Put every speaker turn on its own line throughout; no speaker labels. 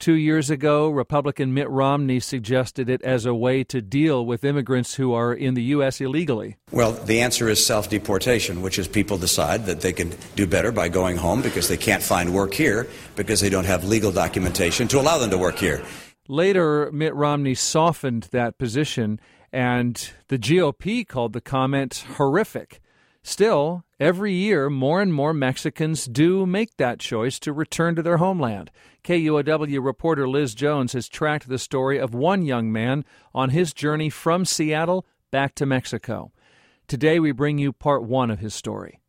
Two years ago, Republican Mitt Romney suggested it as a way to deal with immigrants who are in the U.S. illegally.
Well, the answer is self deportation, which is people decide that they can do better by going home because they can't find work here because they don't have legal documentation to allow them to work here.
Later, Mitt Romney softened that position, and the GOP called the comment horrific. Still, every year, more and more Mexicans do make that choice to return to their homeland. KUOW reporter Liz Jones has tracked the story of one young man on his journey from Seattle back to Mexico. Today, we bring you part one of his story.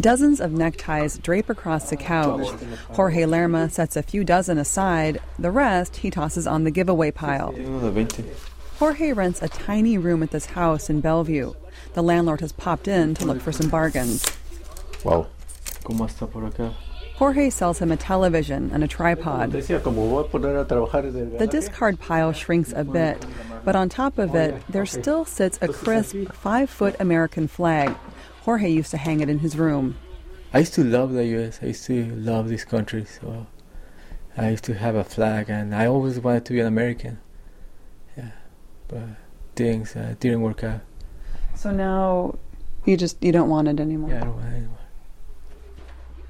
Dozens of neckties drape across the couch. Jorge Lerma sets a few dozen aside, the rest he tosses on the giveaway pile. Jorge rents a tiny room at this house in Bellevue. The landlord has popped in to look for some bargains.
Wow. ¿Cómo está por acá?
Jorge sells him a television and a tripod. The discard pile shrinks a bit, but on top of it, there still sits a crisp five foot American flag. Jorge used to hang it in his room.
I used to love the U.S., I used to love this country, so I used to have a flag, and I always wanted to be an American but things uh, didn't work out.
So now you just you don't want it anymore.
Yeah, I don't want it anymore.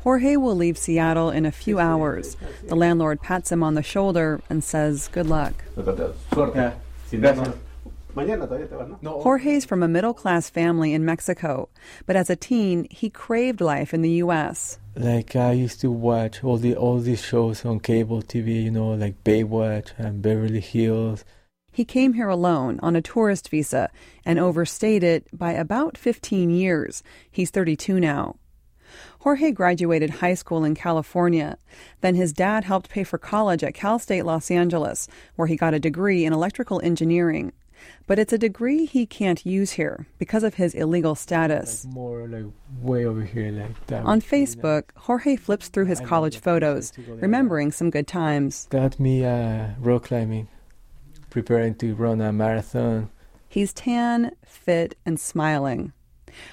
Jorge will leave Seattle in a few hours. The landlord pats him on the shoulder and says, "Good luck." Jorge's from a middle class family in Mexico, but as a teen, he craved life in the U.S.
Like I used to watch all the all these shows on cable TV, you know, like Baywatch and Beverly Hills.
He came here alone on a tourist visa and overstayed it by about 15 years. He's 32 now. Jorge graduated high school in California. Then his dad helped pay for college at Cal State Los Angeles, where he got a degree in electrical engineering. But it's a degree he can't use here because of his illegal status.
Like more like way over here, like that.
On Facebook, Jorge flips through his college photos, remembering some good times.
Got me uh, rock climbing preparing to run a marathon.
He's tan, fit, and smiling.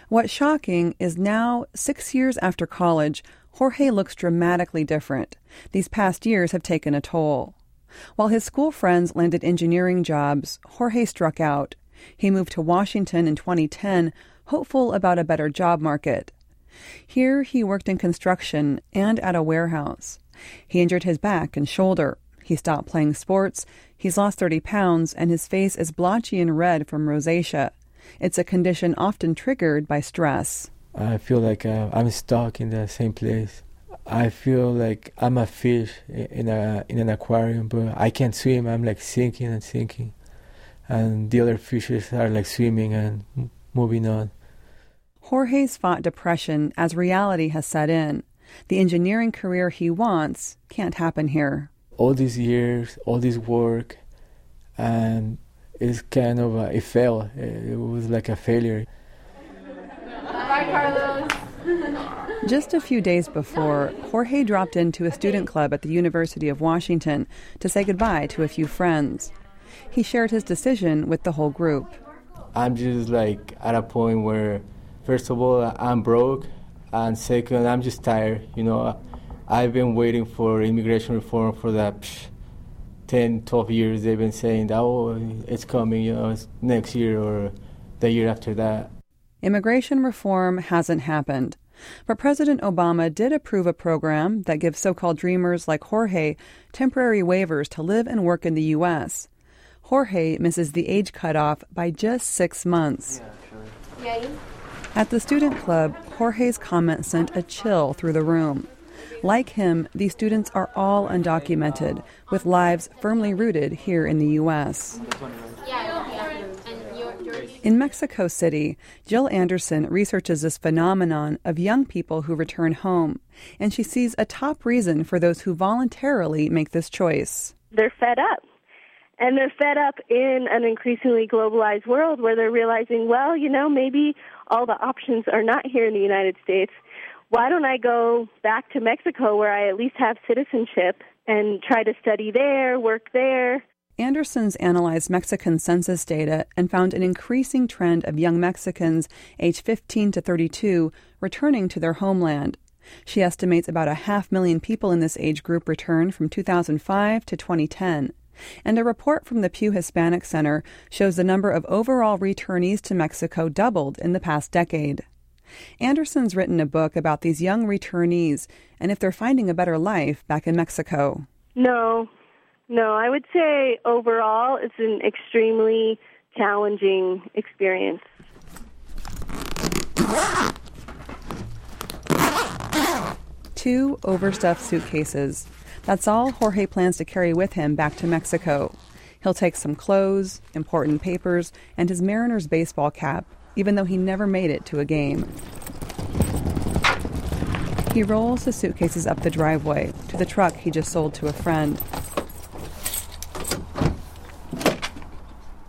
What's shocking is now, six years after college, Jorge looks dramatically different. These past years have taken a toll. While his school friends landed engineering jobs, Jorge struck out. He moved to Washington in 2010, hopeful about a better job market. Here he worked in construction and at a warehouse. He injured his back and shoulder. He stopped playing sports. He's lost 30 pounds, and his face is blotchy and red from rosacea. It's a condition often triggered by stress.
I feel like uh, I'm stuck in the same place. I feel like I'm a fish in a in an aquarium, but I can't swim. I'm like sinking and sinking, and the other fishes are like swimming and moving on.
Jorge's fought depression as reality has set in. The engineering career he wants can't happen here
all these years, all this work, and it's kind of a, it failed. It was like a failure.
Bye, Carlos. Just a few days before, Jorge dropped into a student club at the University of Washington to say goodbye to a few friends. He shared his decision with the whole group.
I'm just like at a point where, first of all, I'm broke, and second, I'm just tired. You know, I've been waiting for immigration reform for that psh, 10, 12 years. They've been saying that, oh, it's coming, you know, it's next year or the year after that.
Immigration reform hasn't happened. But President Obama did approve a program that gives so called dreamers like Jorge temporary waivers to live and work in the U.S. Jorge misses the age cutoff by just six months. Yeah, At the student club, Jorge's comment sent a chill through the room. Like him, these students are all undocumented, with lives firmly rooted here in the U.S. In Mexico City, Jill Anderson researches this phenomenon of young people who return home, and she sees a top reason for those who voluntarily make this choice.
They're fed up. And they're fed up in an increasingly globalized world where they're realizing, well, you know, maybe all the options are not here in the United States why don't I go back to Mexico where I at least have citizenship and try to study there, work there?
Anderson's analyzed Mexican census data and found an increasing trend of young Mexicans aged 15 to 32 returning to their homeland. She estimates about a half million people in this age group returned from 2005 to 2010. And a report from the Pew Hispanic Center shows the number of overall returnees to Mexico doubled in the past decade. Anderson's written a book about these young returnees and if they're finding a better life back in Mexico.
No, no, I would say overall it's an extremely challenging experience.
Two overstuffed suitcases. That's all Jorge plans to carry with him back to Mexico. He'll take some clothes, important papers, and his Mariners baseball cap, even though he never made it to a game. He rolls the suitcases up the driveway to the truck he just sold to a friend.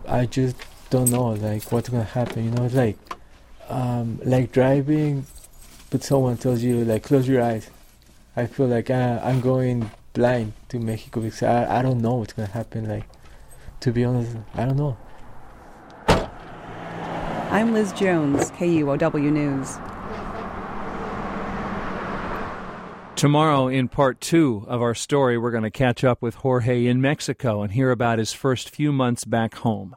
I just don't know like what's gonna happen. You know, it's like um, like driving, but someone tells you like close your eyes. I feel like uh, I'm going blind to Mexico because I, I don't know what's gonna happen. Like to be honest, I don't know.
I'm Liz Jones, KUOW News.
Tomorrow, in part two of our story, we're going to catch up with Jorge in Mexico and hear about his first few months back home.